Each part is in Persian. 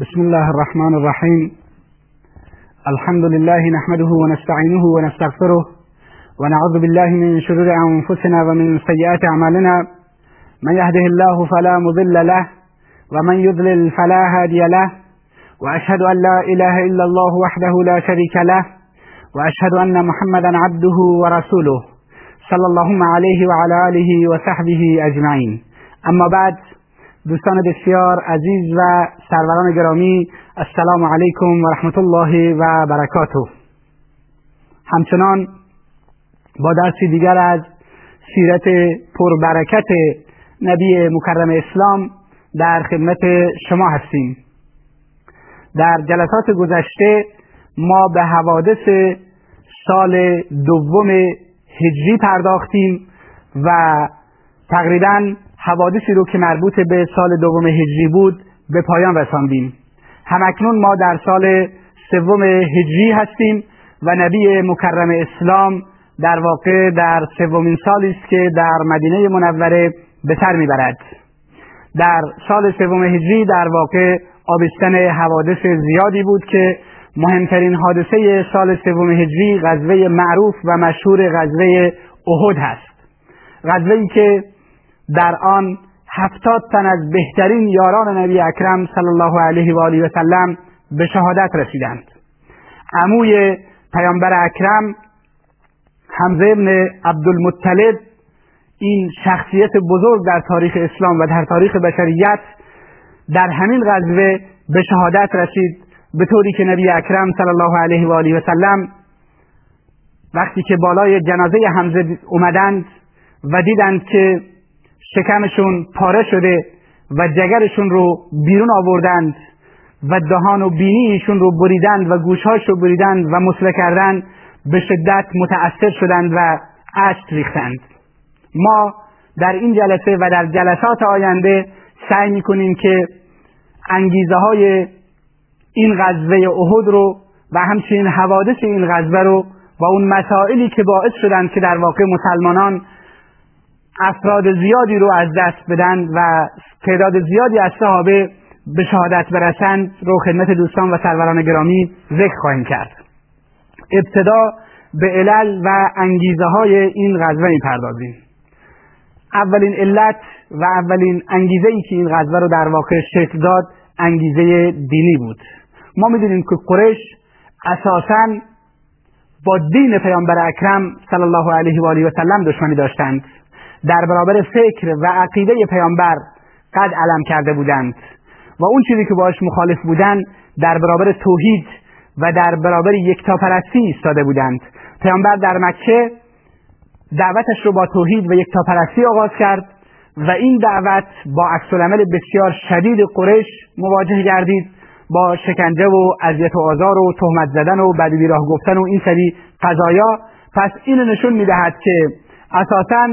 بسم الله الرحمن الرحيم الحمد لله نحمده ونستعينه ونستغفره ونعوذ بالله من شرور أنفسنا ومن سيئات أعمالنا من يهده الله فلا مضل له ومن يضلل فلا هادي له وأشهد أن لا إله إلا الله وحده لا شريك له وأشهد أن محمدا عبده ورسوله صلى الله عليه وعلى آله وصحبه أجمعين اما بعد دوستان بسیار عزیز و سروران گرامی السلام علیکم و رحمت الله و برکاته. همچنان با درسی دیگر از سیرت پربرکت نبی مکرم اسلام در خدمت شما هستیم. در جلسات گذشته ما به حوادث سال دوم هجری پرداختیم و تقریبا حوادثی رو که مربوط به سال دوم هجری بود به پایان رساندیم. همکنون ما در سال سوم هجری هستیم و نبی مکرم اسلام در واقع در سومین سالی است که در مدینه منوره به سر می‌برد. در سال سوم هجری در واقع آبستن حوادث زیادی بود که مهمترین حادثه سال سوم هجری غزوه معروف و مشهور غزوه احد هست. غزوه که در آن هفتاد تن از بهترین یاران نبی اکرم صلی الله علیه و آله و سلم به شهادت رسیدند. عموی پیامبر اکرم حمزه ابن عبدالمطلب این شخصیت بزرگ در تاریخ اسلام و در تاریخ بشریت در همین غزوه به شهادت رسید. به طوری که نبی اکرم صلی الله علیه و آله و سلم وقتی که بالای جنازه حمزه اومدند و دیدند که شکمشون پاره شده و جگرشون رو بیرون آوردند و دهان و بینیشون رو بریدند و گوشهاش رو بریدند و مسله کردند به شدت متأثر شدند و اشک ریختند. ما در این جلسه و در جلسات آینده سعی می‌کنیم که انگیزه های این غزوه احد رو و همچنین حوادث این غزوه رو و اون مسائلی که باعث شدند که در واقع مسلمانان افراد زیادی رو از دست بدن و تعداد زیادی از صحابه به شهادت برسند رو خدمت دوستان و سروران گرامی ذکر خواهیم کرد. ابتدا به علل و انگیزه های این غزوه می‌پردازیم. اولین علت و اولین انگیزه ای که این غزوه رو در واقع شکل داد انگیزه دینی بود. ما می‌دونیم که قریش اساسا با دین پیامبر اکرم صلی الله علیه و آله و سلم دشمنی داشتند. در برابر فکر و عقیده پیامبر قد علم کرده بودند. و اون چیزی که باش مخالف بودند در برابر توحید و در برابر یکتاپرستی ایستاده بودند. پیامبر در مکه دعوتش رو با توحید و یکتاپرستی آغاز کرد و این دعوت با عکسالعمل بسیار شدید قریش مواجه گردید با شکنجه و اذیت و آزار و تهمت زدن و بدی راه گفتن و این سری قضایا. پس این نشون می‌دهد که اساسا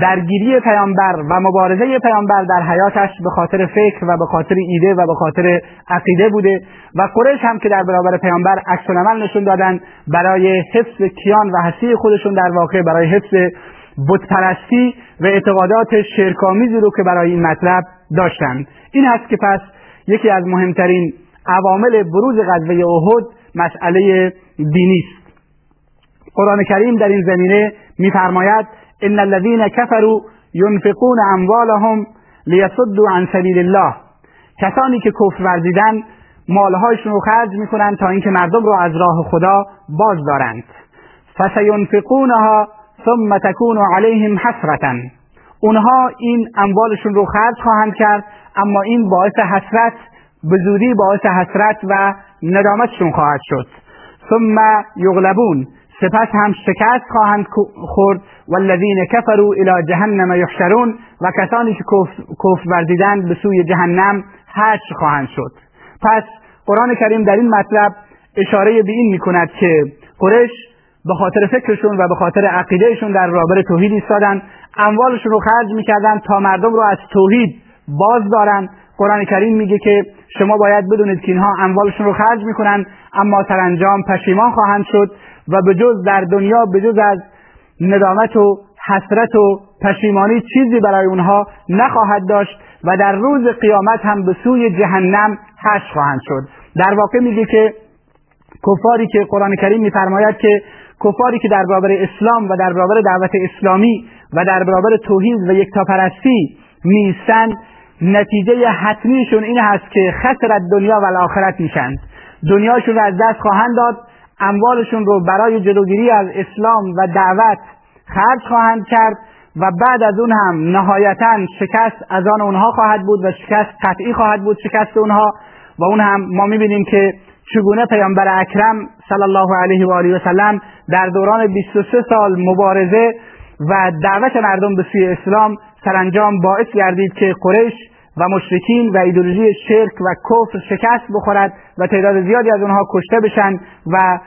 درگیری پیامبر و مبارزه پیامبر در حیاتش به خاطر فکر و به خاطر ایده و به خاطر عقیده بوده و قریش هم که در برابر پیامبر عکس عمل نشون دادن برای حفظ کیان و هستی خودشون در واقع برای حفظ بتپرستی و اعتقادات شرکامیزی رو که برای این مطلب داشتند این هست که پس یکی از مهمترین عوامل بروز غزوه احد مسئله دینی است. قرآن کریم در این زمینه میفرماید ان الذين كفروا ينفقون اموالهم لیصدوا عن سبیل الله. کسانی که کفر ورزیدن مالهایشون رو خرج می‌کنن تا اینکه مردم رو از راه خدا باز دارند فسینفقونها ثم تكون عليهم حسرتا. اونها این اموالشون رو خرج خواهند کرد اما این باعث حسرت به زودی باعث حسرت و ندامتشون خواهد شد. ثم یغلبون. سپس هم شکست خواهند خورد والذین کفروا الى جهنم یحشرون و کسانی که کفر ورزیدند به سوی جهنم حشر خواهند شد. پس قرآن کریم در این مطلب اشاره به این می‌کند که قریش به خاطر فکرشون و به خاطر عقیدهشون در رابر توحید ایستادن اموالشون رو خرج می‌کردن تا مردم رو از توحید باز دارن قرآن کریم میگه که شما باید بدونید که اینها اموالشون رو خرج می‌کنن اما سرانجام پشیمان خواهند شد. و به جز در دنیا به جز از ندامت و حسرت و پشیمانی چیزی برای اونها نخواهد داشت و در روز قیامت هم به سوی جهنم حشر خواهند شد. در واقع میگه که کفاری که قرآن کریم میفرماید که کفاری که در برابر اسلام و در برابر دعوت اسلامی و در برابر توحید و یکتاپرستی نیستند نتیجه حتمیشون این هست که خسرت دنیا و الاخرت میشند دنیاشون رو از دست خواهند داد اموالشون رو برای جلوگیری از اسلام و دعوت خرج خواهند کرد و بعد از اون هم نهایتا شکست از آن اونها خواهد بود و شکست قطعی خواهد بود شکست اونها. و اون هم ما می‌بینیم که چگونه پیامبر اکرم صلی الله علیه و آله و سلم در دوران 23 سال مبارزه و دعوت مردم به سوی اسلام سرانجام باعث گردید که قریش و مشرکین و ایدولوژی شرک و کفر شکست بخورد و تعداد زیادی از اونها کشته بشن و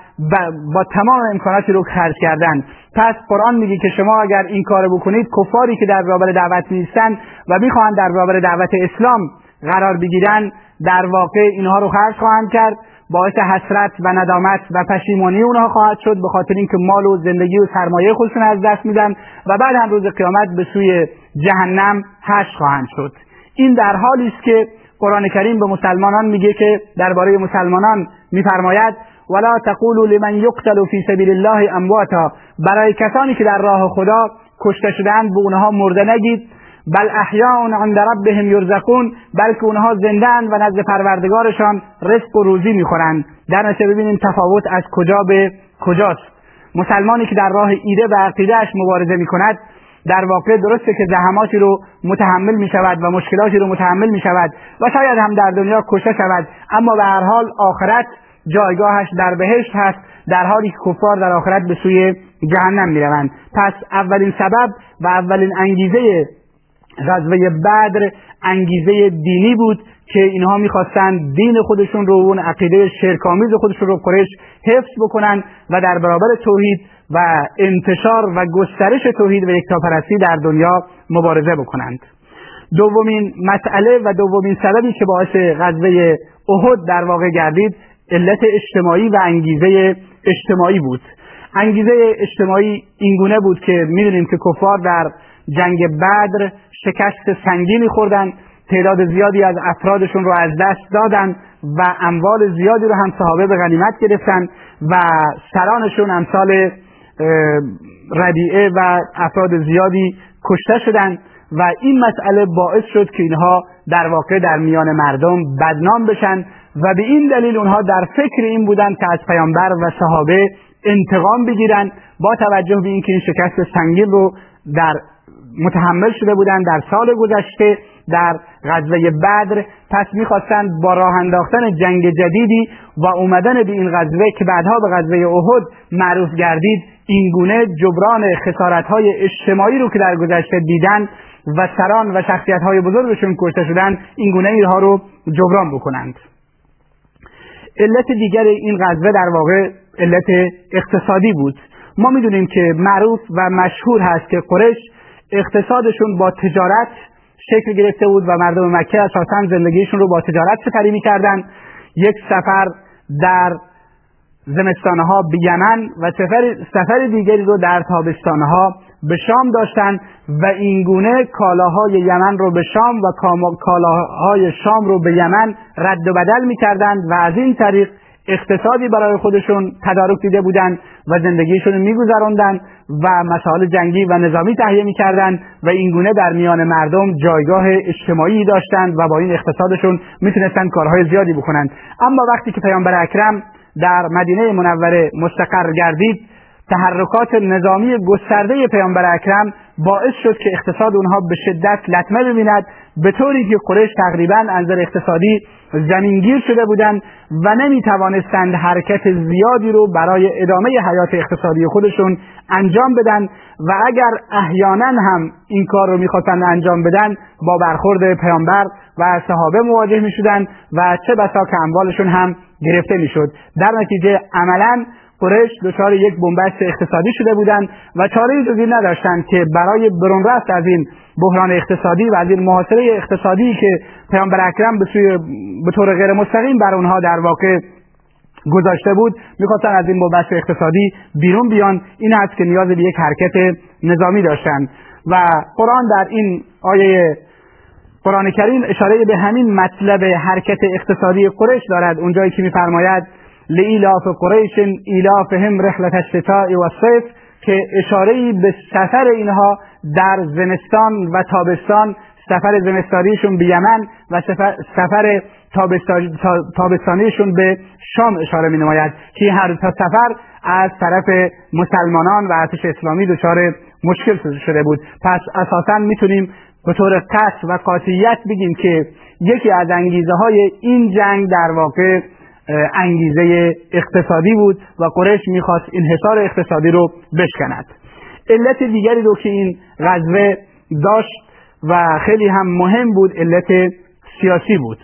با تمام امکاناتی رو خرج کردن. پس قرآن میگه که شما اگر این کار بکنید کفاری که در برابر دعوت نیستن و می‌خواهند در برابر دعوت اسلام قرار بگیرن در واقع اینها رو خرج خواهند کرد. باعث حسرت و ندامت و پشیمانی اونها خواهد شد به خاطر اینکه مال و زندگی و سرمایه خودشون از دست میدن و بعد هم روز قیامت به سوی جهنم حشر خواهند شد. این در حالی است که قرآن کریم به مسلمانان میگه که درباره مسلمانان میفرماید ولا تقولوا لمن یقتل فی سبیل الله امواتا. برای کسانی که در راه خدا کشته شدند به اونها مرده نگید. بل احیاء عند ربهم یرزقون. بلکه اونها زندن و نزد پروردگارشان رزق و روزی می‌خورند. در نتیجه ببینیم تفاوت از کجا به کجاست. مسلمانی که در راه ایده و عقیدهاش مبارزه می‌کند در واقع درسته که زحماتی رو متحمل می شود و مشکلاتی رو متحمل می شود و شاید هم در دنیا کشته شود. اما به هر حال آخرت جایگاهش در بهشت هست. در حالی که کفار در آخرت به سوی جهنم می روند پس اولین سبب و اولین انگیزه غزوه بدر انگیزه دینی بود که اینها می‌خواستند دین خودشون رو اون عقیده شرکامیز خودشون رو قریش حفظ بکنن و در برابر توحید و انتشار و گسترش توحید و یکتاپرستی در دنیا مبارزه بکنند. دومین مسئله و دومین سببی که باعث غزوه احد در واقع گردید علت اجتماعی و انگیزه اجتماعی بود. انگیزه اجتماعی اینگونه بود که می‌دونیم که کفار در جنگ بدر شکست سنگینی خوردن تعداد زیادی از افرادشون رو از دست دادن و اموال زیادی رو هم صحابه به غنیمت گرفتن و سرانشون امثال ربیعه و افراد زیادی کشته شدن و این مسئله باعث شد که اینها در واقع در میان مردم بدنام بشن و به این دلیل اونها در فکر این بودن که از پیامبر و صحابه انتقام بگیرن با توجه به اینکه این شکست سنگین رو در متحمل شده بودند در سال گذشته در غزوه بدر پس می‌خواستند با راه انداختن جنگ جدیدی و اومدن به این غزوه که بعدها به غزوه احد معروف گردید اینگونه جبران خسارت های اجتماعی رو که در گذشته دیدن و سران و شخصیت های بزرگشون کشته شدن اینگونه اینها رو جبران بکنند. علت دیگر این غزوه در واقع علت اقتصادی بود. ما می‌دونیم که معروف و مشهور هست که قرش اقتصادشون با تجارت شکل گرفته بود و مردم مکه اساسا زندگیشون رو با تجارت سپری می‌کردن. یک سفر در زمستانها به یمن و سفر, سفر دیگری رو در تابستانها به شام داشتن و اینگونه کالاهای یمن رو به شام و کالاهای شام رو به یمن رد و بدل می‌کردند و از این طریق اقتصادی برای خودشون تدارک دیده بودند و زندگیشون رو میگذراندن و مسائل جنگی و نظامی تهیه می‌کردند و اینگونه در میان مردم جایگاه اجتماعی داشتند و با این اقتصادشون می‌تونستند کارهای زیادی بکنند اما وقتی که پیامبر اکرم در مدینه منوره مستقر گردید تحرکات نظامی گسترده پیامبر اکرم باعث شد که اقتصاد اونها به شدت لطمه ببیند به طوری که قریش تقریبا انظر اقتصادی زمینگیر شده بودند و نمی توانستند حرکت زیادی رو برای ادامه حیات اقتصادی خودشون انجام بدن و اگر احیانا هم این کار رو می‌خواستند انجام بدن با برخورد پیامبر و صحابه مواجه می شدن و چه بسا که اموالشون هم گرفته می‌شد. در نتیجه عملا قریش دچار یک بنبست اقتصادی شده بودند و چاره جزی نداشتند که برای برون رفت از این بحران اقتصادی و از این محاصره اقتصادی که پیامبر اکرم به سوی به طور غیر مستقیم بر اونها در واقع گذاشته بود می‌خواستن از این بنبست اقتصادی بیرون بیان. این است که نیاز به یک حرکت نظامی داشتند. و قرآن در این آیه قرآن کریم اشاره به همین مطلب حرکت اقتصادی قریش دارد. اونجایی که میفرماید لإیلاف قریش ایلافهم رحلت الشتاء و صیف که اشاره به سفر اینها در زمستان و تابستان سفر زمستانیشون به یمن و سفر تابستانیشون به شام اشاره می نماید که هر تا سفر از طرف مسلمانان و ارتش اسلامی دچار مشکل شده بود. پس اساسا می‌تونیم به طور قطع و قاطعیت بگیم که یکی از انگیزه های این جنگ در واقع انگیزه اقتصادی بود و قریش می‌خواست انحصار اقتصادی رو بشکند. علت دیگری رو که این غزوه داشت و خیلی هم مهم بود علت سیاسی بود.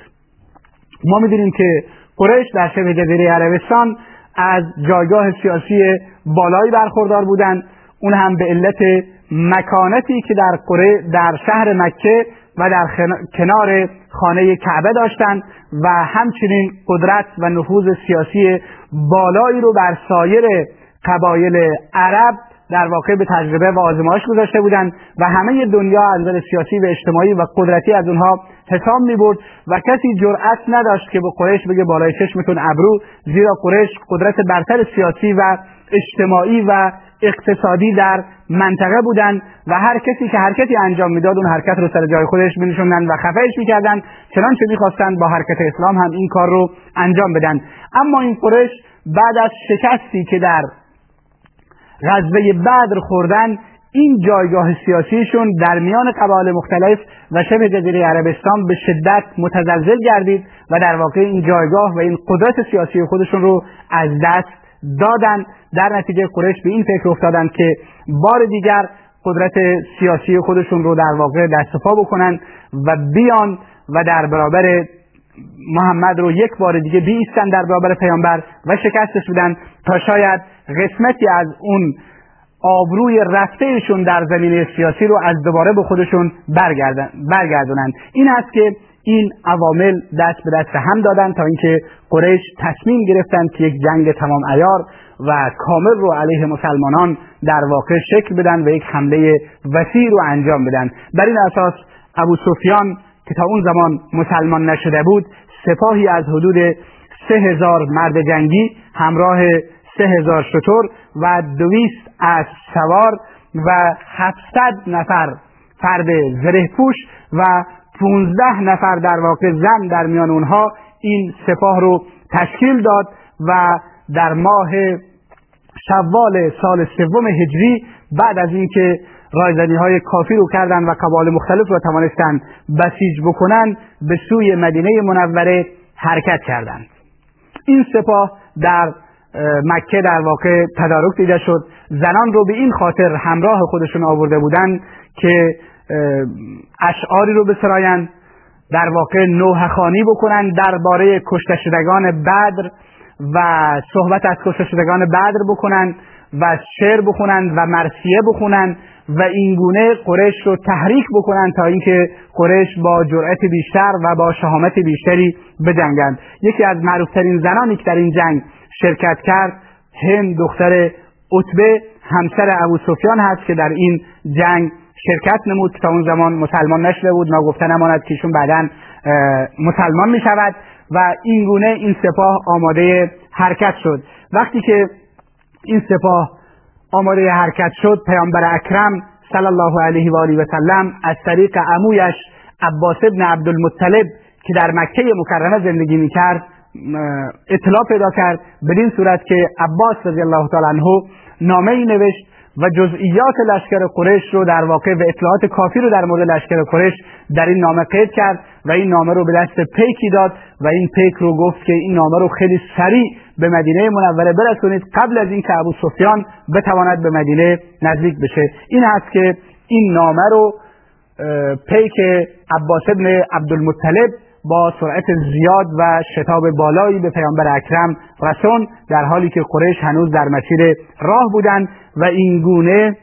ما می‌دونیم که قریش در شبه جزیره عربستان از جایگاه سیاسی بالایی برخوردار بودند اون هم به علت مکانتی که در قره در شهر مکه و در کنار خانه کعبه داشتند و همچنین قدرت و نفوذ سیاسی بالایی رو بر سایر قبایل عرب در واقع به تجربه و آزمایش گذاشته بودند و همه دنیا از نظر سیاسی و اجتماعی و قدرتی از اونها حساب می برد و کسی جرأت نداشت که به قریش بگه بالای چشمتون ابرو زیرا قریش قدرت برتر سیاسی و اجتماعی و اقتصادی در منطقه بودند و هر کسی که حرکتی انجام می‌داد اون حرکت رو سر جای خودش مینشوندن و خفهش می‌کردن. چنانچه می‌خواستند با حرکت اسلام هم این کار رو انجام بدن. اما این قریش بعد از شکستی که در غزوه بدر خوردن این جایگاه سیاسیشون در میان قبایل مختلف و شبه جزیره عربستان به شدت متزلزل گردید و در واقع این جایگاه و این قدرت سیاسی خودشون رو از دست دادن. در نتیجه قریش به این فکر افتادند که بار دیگر قدرت سیاسی خودشون رو در واقع دست پا بکنن و بیان و در برابر محمد رو یک بار دیگه بیستن در برابر پیامبر و شکستش بدن تا شاید قسمتی از اون آبروی رفتهشون در زمینه سیاسی رو از دوباره به خودشون برگردونن. این است که این عوامل دست به دست هم دادن تا اینکه قریش تصمیم گرفتند که یک جنگ تمام ایار و کامل رو علیه مسلمانان در واقع شکل بدن و یک حمله وسیع رو انجام بدن. بر این اساس ابو سفیان که تا اون زمان مسلمان نشده بود سپاهی از حدود سه هزار مرد جنگی همراه سه هزار شتر و دویست از سوار و هفتصد نفر فرد زره پوش و پونزده نفر در واقع زن در میان اونها این سپاه رو تشکیل داد و در ماه شوال سال سوم هجری بعد از اینکه رایزنی های کافی رو کردن و قبال مختلف رو توانستند بسیج بکنن به سوی مدینه منوره حرکت کردند. این سپاه در مکه در واقع تدارک دیده شد. زنان رو به این خاطر همراه خودشون آورده بودند که اشعاری رو بسرایند در واقع نوحخانی بکنند درباره کشته شدگان بدر و صحبت از کشته شدگان بدر بکنند و شعر بخونند و مرسیه بخونند و اینگونه قریش رو تحریک بکنند تا اینکه قریش با جرأت بیشتر و با شهامت بیشتری بجنگند. یکی از معروفترین زنانی که در این جنگ شرکت کرد هند دختر عتبه همسر ابو سفیان هست که در این جنگ شرکت نمود که تا اون زمان مسلمان نشده بود ناگفته نماند که ایشون بعدا مسلمان می شود و این گونه این سپاه آماده حرکت شد. وقتی که این سپاه آماده حرکت شد پیامبر اکرم صلی الله علیه و آله و سلم از طریق عمویش عباس ابن عبدالمطلب که در مکه مکرمه زندگی می‌کرد اطلاع پیدا کرد. بدین صورت که عباس رضی الله تعالی عنه نامه ای نوشت و جزئیات لشکر قریش رو در واقع و اطلاعات کافی رو در مورد لشکر قریش در این نامه قید کرد و این نامه رو به دست پیکی داد و این پیک رو گفت که این نامه رو خیلی سریع به مدینه منوره برسونید. قبل از اینکه ابو سفیان بتواند به مدینه نزدیک بشه این هست که این نامه رو پیک عباس ابن عبدالمطلب با سرعت زیاد و شتاب بالایی به پیامبر اکرم رسون در حالی که قریش هنوز در مسیر راه بودند. و این گونه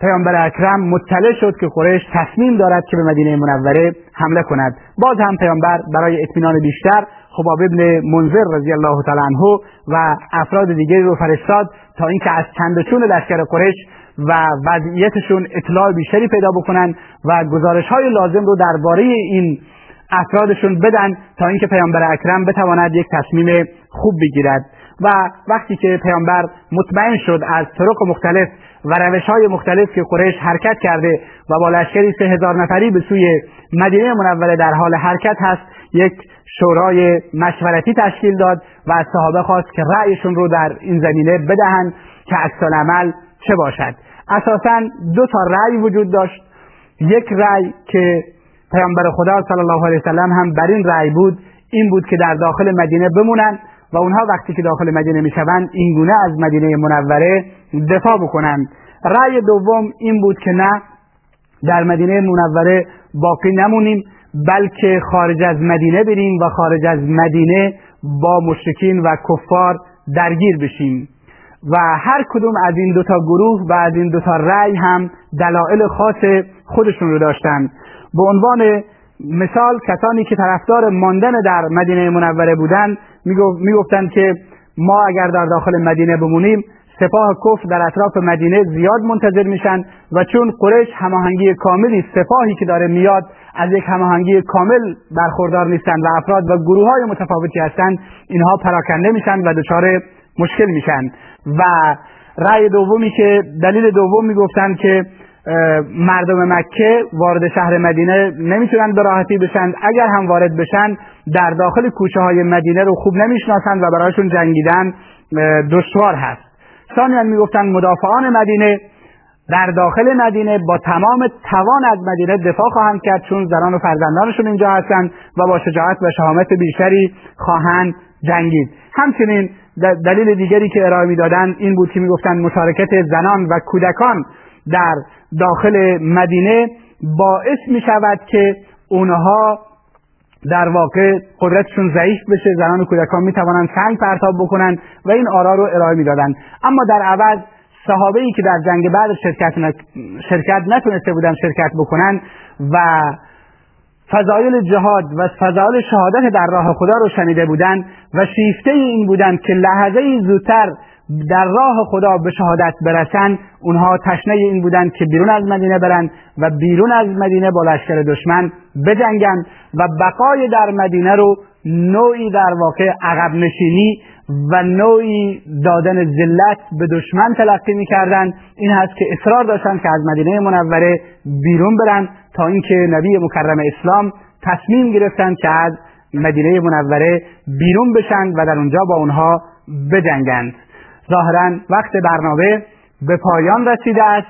پیامبر اکرم مطلع شد که قریش تصمیم دارد که به مدینه منوره حمله کند. باز هم پیامبر برای اطمینان بیشتر خباب ابن منذر رضی الله تعالی عنه و افراد دیگری رو فرستاد تا اینکه از چند چون لشکر قریش و وضعیتشون اطلاع بیشتری پیدا بکنن و گزارش های لازم رو درباره این افرادشون بدن تا اینکه پیامبر اکرم بتواند یک تصمیم خوب بگیرد. و وقتی که پیامبر مطمئن شد از طرق مختلف و روش های مختلف که قریش حرکت کرده و با لشکری سه هزار نفری به سوی مدینه منوره در حال حرکت هست یک شورای مشورتی تشکیل داد و از صحابه خواست که رأیشون رو در این زمینه بدهند که عکس عمل چه باشد. اساسا دو تا رأی وجود داشت. یک رأی که پیامبر خدا صلی الله علیه وسلم هم بر این رأی بود این بود که در داخل مدینه بمونند و اونها وقتی که داخل مدینه می‌شوند اینگونه از مدینه منوره دفاع بکنند. رأی دوم این بود که نه در مدینه منوره باقی نمونیم بلکه خارج از مدینه بریم و خارج از مدینه با مشرکین و کفار درگیر بشیم. و هر کدوم از این دوتا گروه و از این دوتا رأی هم دلایل خاص خودشون رو داشتن. به عنوان مثال کسانی که طرفدار ماندن در مدینه منوره بودند می‌گفتند که ما اگر در داخل مدینه بمونیم سپاه کفر در اطراف مدینه زیاد منتظر میشن و چون قریش هماهنگی کاملی سپاهی که داره میاد از یک هماهنگی کامل برخوردار نیستند و افراد و گروه های متفاوتی هستند اینها پراکنده میشن و دچار مشکل میشن. و رأی دومی که دلیل دوم می‌گفتند که مردم مکه وارد شهر مدینه نمی‌تونن به راحتی بشن. اگر هم وارد بشن در داخل کوچه های مدینه رو خوب نمی‌شناسند و برایشون جنگیدن دشوار هست. ثانیا می‌گفتند مدافعان مدینه در داخل مدینه با تمام توان از مدینه دفاع خواهند کرد چون زنان و فرزندانشون اینجا هستند و با شجاعت و شهامت بیشتری خواهند جنگید. همچنین دلیل دیگری که ارائه می‌دادند این بود که می‌گفتند مشارکت زنان و کودکان در داخل مدینه باعث می شود که اونها در واقع قدرتشون ضعیف بشه زنان و کودکان می توانند سنگ پرتاب بکنند و این آرا رو ارائه می‌دادند اما در عوض صحابه ای که در جنگ بعد شرکت, شرکت نتونسته بودن شرکت بکنند و فضایل جهاد و فضایل شهادت در راه خدا رو شنیده بودند و شیفته این بودند که لحظه زودتر در راه خدا به شهادت برسن اونها تشنه این بودند که بیرون از مدینه برند و بیرون از مدینه با لشکر دشمن بجنگند و بقای در مدینه رو نوعی در واقع عقب نشینی و نوعی دادن ذلت به دشمن تلقی می‌کردند این هست که اصرار داشتند که از مدینه منوره بیرون برند تا اینکه نبی مکرم اسلام تصمیم گرفتند که از مدینه منوره بیرون بشند و در اونجا با اونها بجنگند ظاهرا وقت برنامه به پایان رسیده است.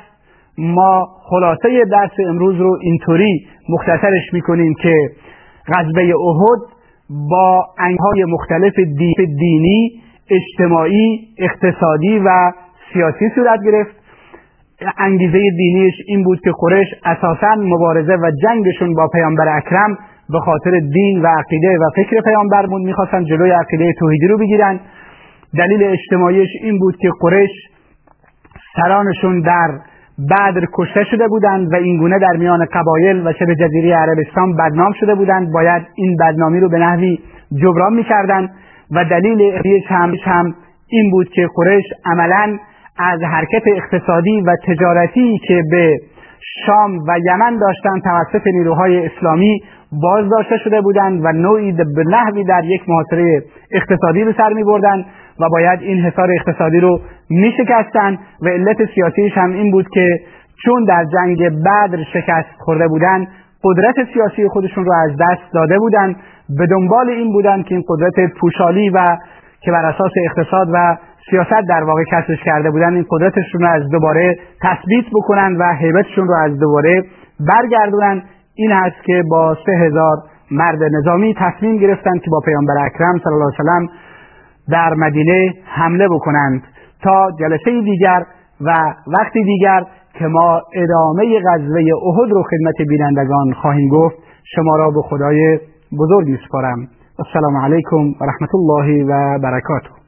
ما خلاصه درس امروز رو اینطوری مختصرش می‌کنیم که غزوه احد با انگهای مختلف دینی اجتماعی اقتصادی و سیاسی صورت گرفت. انگیزه دینیش این بود که قریش اساسا مبارزه و جنگشون با پیامبر اکرم به خاطر دین و عقیده و فکر پیامبر بود می‌خواستن جلوی عقیده توحیدی رو بگیرن. دلیل اجتماعیش این بود که قریش سرانشون در بدر کشته شده بودند و اینگونه در میان قبایل و شبه جزیره عربستان بدنام شده بودند. باید این بدنامی رو به نحوی جبران می‌کردند و دلیل اقلیش هم, هم این بود که قریش عملا از حرکت اقتصادی و تجارتی که به شام و یمن داشتند توسط نیروهای اسلامی باز داشته شده بودند و نوعی به نحوی در یک محاصره اقتصادی به سر می بردن و باید این حصار اقتصادی رو می شکستن و علت سیاسیش هم این بود که چون در جنگ بدر شکست خورده بودند قدرت سیاسی خودشون رو از دست داده بودند به دنبال این بودند که این قدرت پوشالی و که بر اساس اقتصاد و سیاست در واقع کسبش کرده بودن این قدرتشون رو از دوباره تثبیت بکنن و حیبتشون رو از دوباره برگردونن. این هست که با سه هزار مرد نظامی تصمیم گرفتند که با پیامبر اکرم صلی الله علیه وسلم در مدینه حمله بکنند تا جلسه دیگر و وقتی دیگر که ما ادامه غزوه احد رو خدمت بینندگان خواهیم گفت شما را به خدای بزرگ میسپارم السلام علیکم و رحمت الله و برکاته.